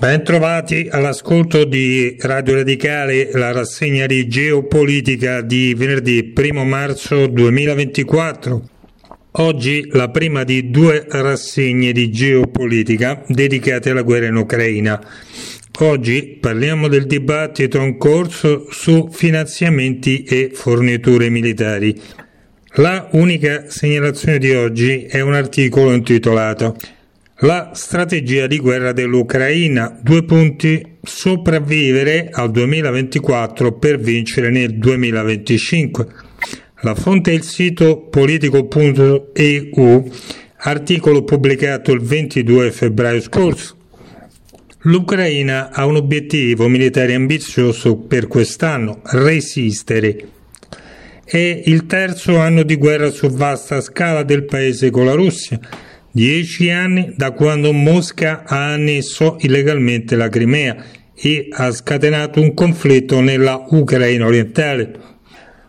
Bentrovati all'ascolto di Radio Radicale, la rassegna di geopolitica di venerdì 1 marzo 2024. Oggi la prima di due rassegne di geopolitica dedicate alla guerra in Ucraina. Oggi parliamo del dibattito in corso su finanziamenti e forniture militari. La unica segnalazione di oggi è un articolo intitolato la strategia di guerra dell'Ucraina, due punti, sopravvivere al 2024 per vincere nel 2025. La fonte è il sito politico.eu, articolo pubblicato il 22 febbraio scorso. L'Ucraina ha un obiettivo militare ambizioso per quest'anno, resistere. È il terzo anno di guerra su vasta scala del paese con la Russia Dieci anni da quando Mosca ha annesso illegalmente la Crimea e ha scatenato un conflitto nella Ucraina orientale.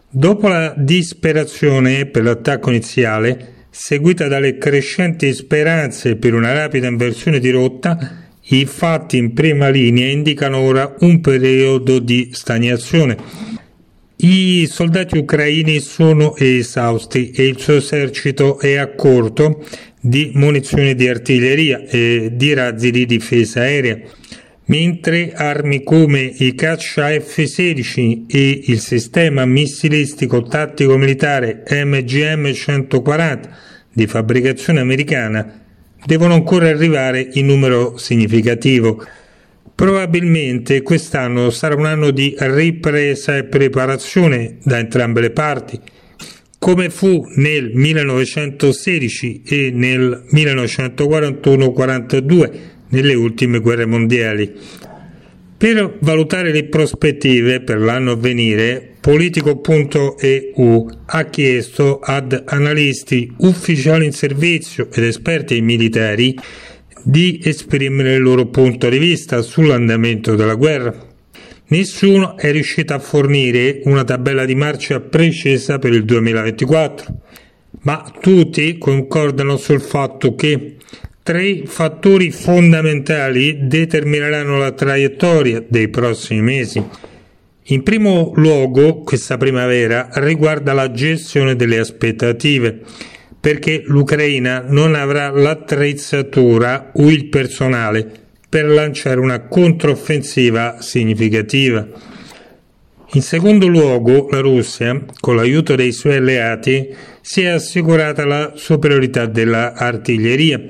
Dopo la disperazione per l'attacco iniziale, seguita dalle crescenti speranze per una rapida inversione di rotta, i fatti in prima linea indicano ora un periodo di stagnazione. I soldati ucraini sono esausti e il suo esercito è a corto di munizioni di artiglieria e di razzi di difesa aerea, mentre armi come i caccia F-16 e il sistema missilistico tattico militare MGM-140 di fabbricazione americana devono ancora arrivare in numero significativo. Probabilmente quest'anno sarà un anno di ripresa e preparazione da entrambe le parti come fu nel 1916 e nel 1941-42 nelle ultime guerre mondiali. Per valutare le prospettive per l'anno a venire, Politico.eu ha chiesto ad analisti, ufficiali in servizio ed esperti militari di esprimere il loro punto di vista sull'andamento della guerra. Nessuno è riuscito a fornire una tabella di marcia precisa per il 2024, ma tutti concordano sul fatto che tre fattori fondamentali determineranno la traiettoria dei prossimi mesi. In primo luogo, questa primavera riguarda la gestione delle aspettative, perché l'Ucraina non avrà l'attrezzatura o il personale per lanciare una controffensiva significativa. In secondo luogo, la Russia, con l'aiuto dei suoi alleati, si è assicurata la superiorità dell'artiglieria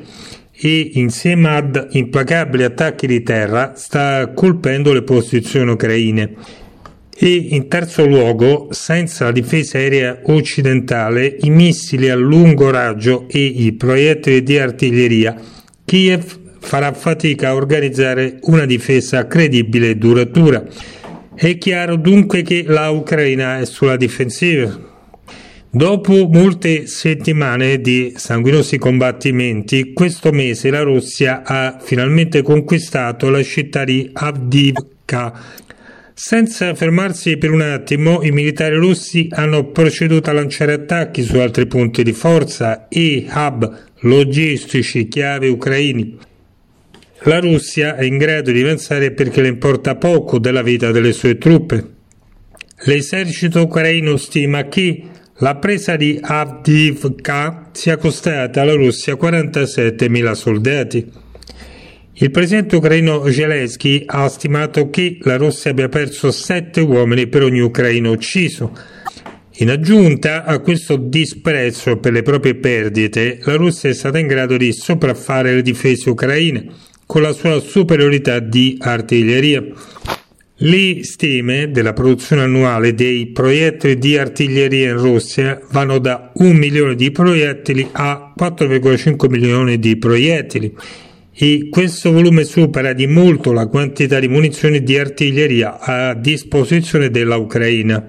e, insieme ad implacabili attacchi di terra, sta colpendo le posizioni ucraine. E in terzo luogo, senza la difesa aerea occidentale, i missili a lungo raggio e i proiettili di artiglieria, Kiev farà fatica a organizzare una difesa credibile e duratura. È chiaro dunque che la Ucraina è sulla difensiva. Dopo molte settimane di sanguinosi combattimenti, questo mese la Russia ha finalmente conquistato la città di Avdivka. Senza fermarsi per un attimo, i militari russi hanno proceduto a lanciare attacchi su altri punti di forza e hub logistici chiave ucraini. La Russia è in grado di avanzare perché le importa poco della vita delle sue truppe. L'esercito ucraino stima che la presa di Avdivka sia costata alla Russia 47.000 soldati. Il presidente ucraino Zelensky ha stimato che la Russia abbia perso 7 uomini per ogni ucraino ucciso. In aggiunta a questo disprezzo per le proprie perdite, la Russia è stata in grado di sopraffare le difese ucraine con la sua superiorità di artiglieria. Le stime della produzione annuale dei proiettili di artiglieria in Russia vanno da 1 milione di proiettili a 4,5 milioni di proiettili e questo volume supera di molto la quantità di munizioni di artiglieria a disposizione della Ucraina.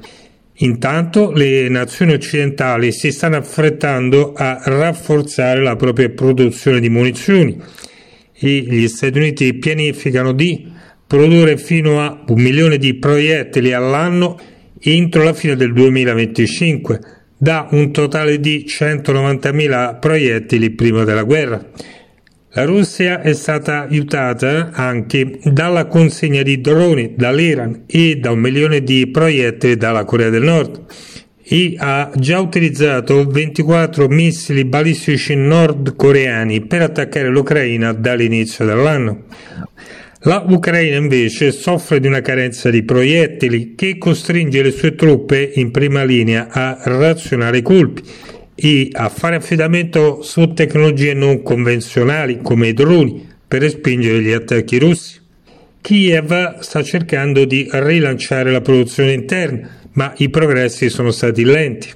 Intanto le nazioni occidentali si stanno affrettando a rafforzare la propria produzione di munizioni e gli Stati Uniti pianificano di produrre fino a un milione di proiettili all'anno entro la fine del 2025, da un totale di 190.000 proiettili prima della guerra. La Russia è stata aiutata anche dalla consegna di droni dall'Iran e da un milione di proiettili dalla Corea del Nord e ha già utilizzato 24 missili balistici nordcoreani per attaccare l'Ucraina dall'inizio dell'anno. La Ucraina invece soffre di una carenza di proiettili che costringe le sue truppe in prima linea a razionare i colpi e a fare affidamento su tecnologie non convenzionali come i droni per respingere gli attacchi russi. Kiev sta cercando di rilanciare la produzione interna, ma i progressi sono stati lenti.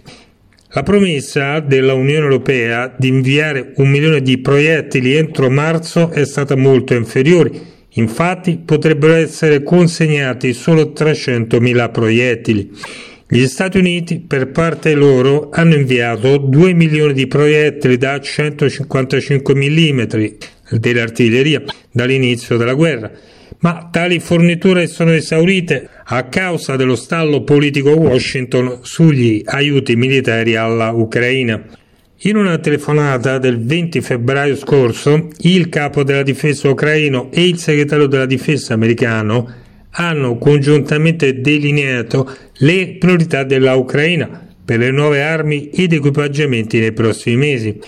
La promessa della Unione Europea di inviare un milione di proiettili entro marzo è stata molto inferiore. Infatti potrebbero essere consegnati solo 300.000 proiettili. Gli Stati Uniti, per parte loro, hanno inviato 2 milioni di proiettili da 155 mm dell'artiglieria dall'inizio della guerra, ma tali forniture sono esaurite a causa dello stallo politico Washington sugli aiuti militari alla Ucraina. In una telefonata del 20 febbraio scorso, il capo della difesa ucraino e il segretario della difesa americano hanno congiuntamente delineato le priorità della Ucraina per le nuove armi ed equipaggiamenti nei prossimi mesi.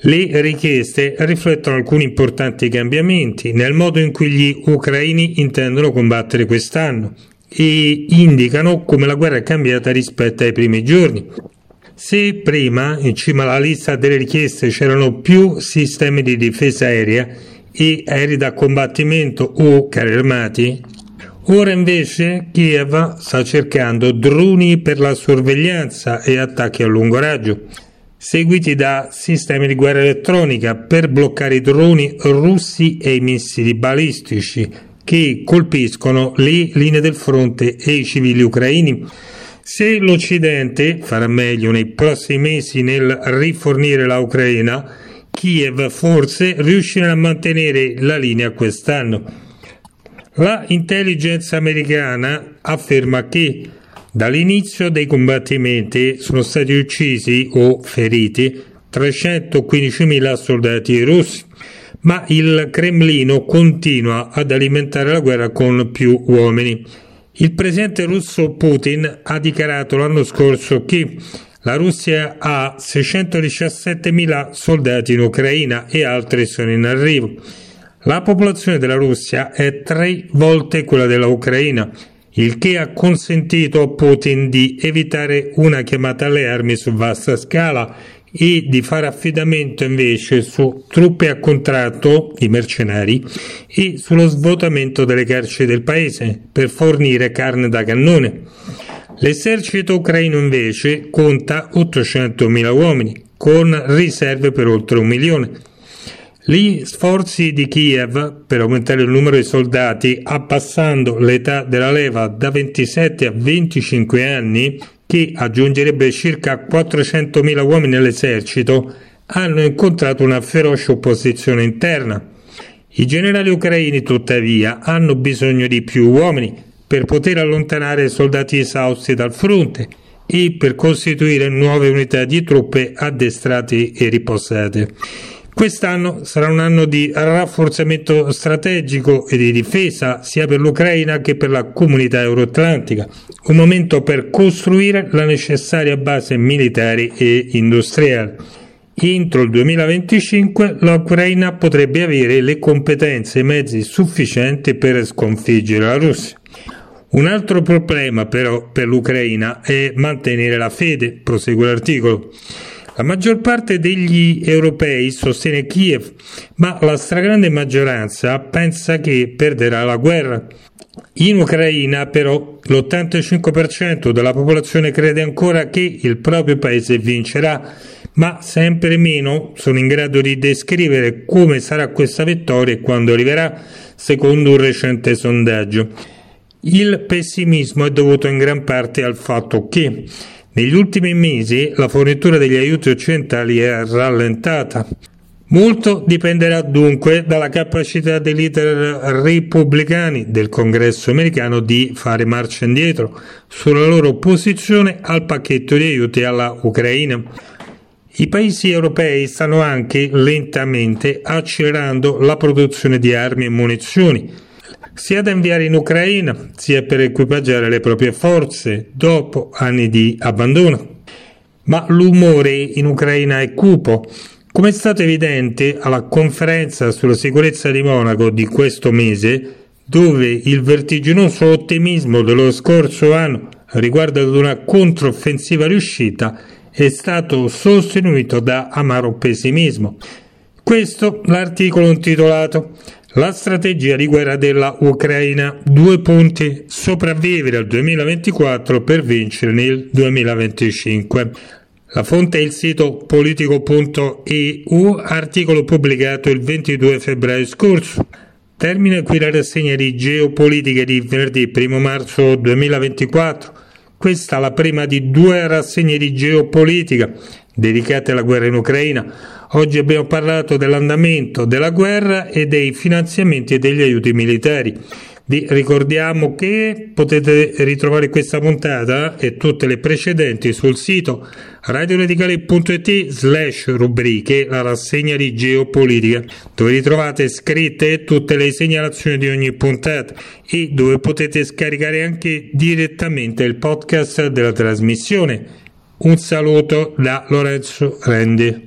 Le richieste riflettono alcuni importanti cambiamenti nel modo in cui gli ucraini intendono combattere quest'anno e indicano come la guerra è cambiata rispetto ai primi giorni. Se prima in cima alla lista delle richieste c'erano più sistemi di difesa aerea e aerei da combattimento o carri armati, Ora invece Kiev sta cercando droni per la sorveglianza e attacchi a lungo raggio, seguiti da sistemi di guerra elettronica per bloccare i droni russi e i missili balistici che colpiscono le linee del fronte e i civili ucraini. Se l'Occidente farà meglio nei prossimi mesi nel rifornire la Ucraina, Kiev forse riuscirà a mantenere la linea quest'anno. La intelligence americana afferma che dall'inizio dei combattimenti sono stati uccisi o feriti 315.000 soldati russi, ma il Cremlino continua ad alimentare la guerra con più uomini. Il presidente russo Putin ha dichiarato l'anno scorso che la Russia ha 617.000 soldati in Ucraina e altri sono in arrivo. La popolazione della Russia è tre volte quella dell'Ucraina, il che ha consentito a Putin di evitare una chiamata alle armi su vasta scala e di fare affidamento invece su truppe a contratto, i mercenari, e sullo svuotamento delle carceri del paese per fornire carne da cannone. L'esercito ucraino invece conta 800.000 uomini, con riserve per oltre un milione. Gli sforzi di Kiev per aumentare il numero di soldati, abbassando l'età della leva da 27 a 25 anni, che aggiungerebbe circa 400.000 uomini all'esercito, hanno incontrato una feroce opposizione interna. I generali ucraini, tuttavia, hanno bisogno di più uomini per poter allontanare i soldati esausti dal fronte e per costituire nuove unità di truppe addestrate e riposate. Quest'anno sarà un anno di rafforzamento strategico e di difesa sia per l'Ucraina che per la comunità euroatlantica, un momento per costruire la necessaria base militare e industriale. Entro il 2025 l'Ucraina potrebbe avere le competenze e i mezzi sufficienti per sconfiggere la Russia. Un altro problema però per l'Ucraina è mantenere la fede, prosegue l'articolo. La maggior parte degli europei sostiene Kiev, ma la stragrande maggioranza pensa che perderà la guerra. In Ucraina però l'85% della popolazione crede ancora che il proprio paese vincerà, ma sempre meno sono in grado di descrivere come sarà questa vittoria e quando arriverà, secondo un recente sondaggio. Il pessimismo è dovuto in gran parte al fatto che negli ultimi mesi la fornitura degli aiuti occidentali è rallentata. Molto dipenderà dunque dalla capacità dei leader repubblicani del Congresso americano di fare marcia indietro sulla loro posizione al pacchetto di aiuti alla Ucraina. I paesi europei stanno anche lentamente accelerando la produzione di armi e munizioni, sia da inviare in Ucraina, sia per equipaggiare le proprie forze dopo anni di abbandono. Ma l'umore in Ucraina è cupo. Come è stato evidente alla conferenza sulla sicurezza di Monaco di questo mese, dove il vertiginoso ottimismo dello scorso anno riguardo ad una controffensiva riuscita è stato sostenuto da amaro pessimismo. Questo l'articolo intitolato La strategia di guerra della Ucraina, due punti, sopravvivere al 2024 per vincere nel 2025. La fonte è il sito politico.eu, articolo pubblicato il 22 febbraio scorso. Termina qui la rassegna di geopolitica di venerdì 1 marzo 2024. Questa è la prima di due rassegne di geopolitica dedicate alla guerra in Ucraina. Oggi abbiamo parlato dell'andamento della guerra e dei finanziamenti e degli aiuti militari. Vi ricordiamo che potete ritrovare questa puntata e tutte le precedenti sul sito radioradicale.it slash rubriche, la rassegna di geopolitica, dove ritrovate scritte tutte le segnalazioni di ogni puntata e dove potete scaricare anche direttamente il podcast della trasmissione. Un saluto da Lorenzo Rendi.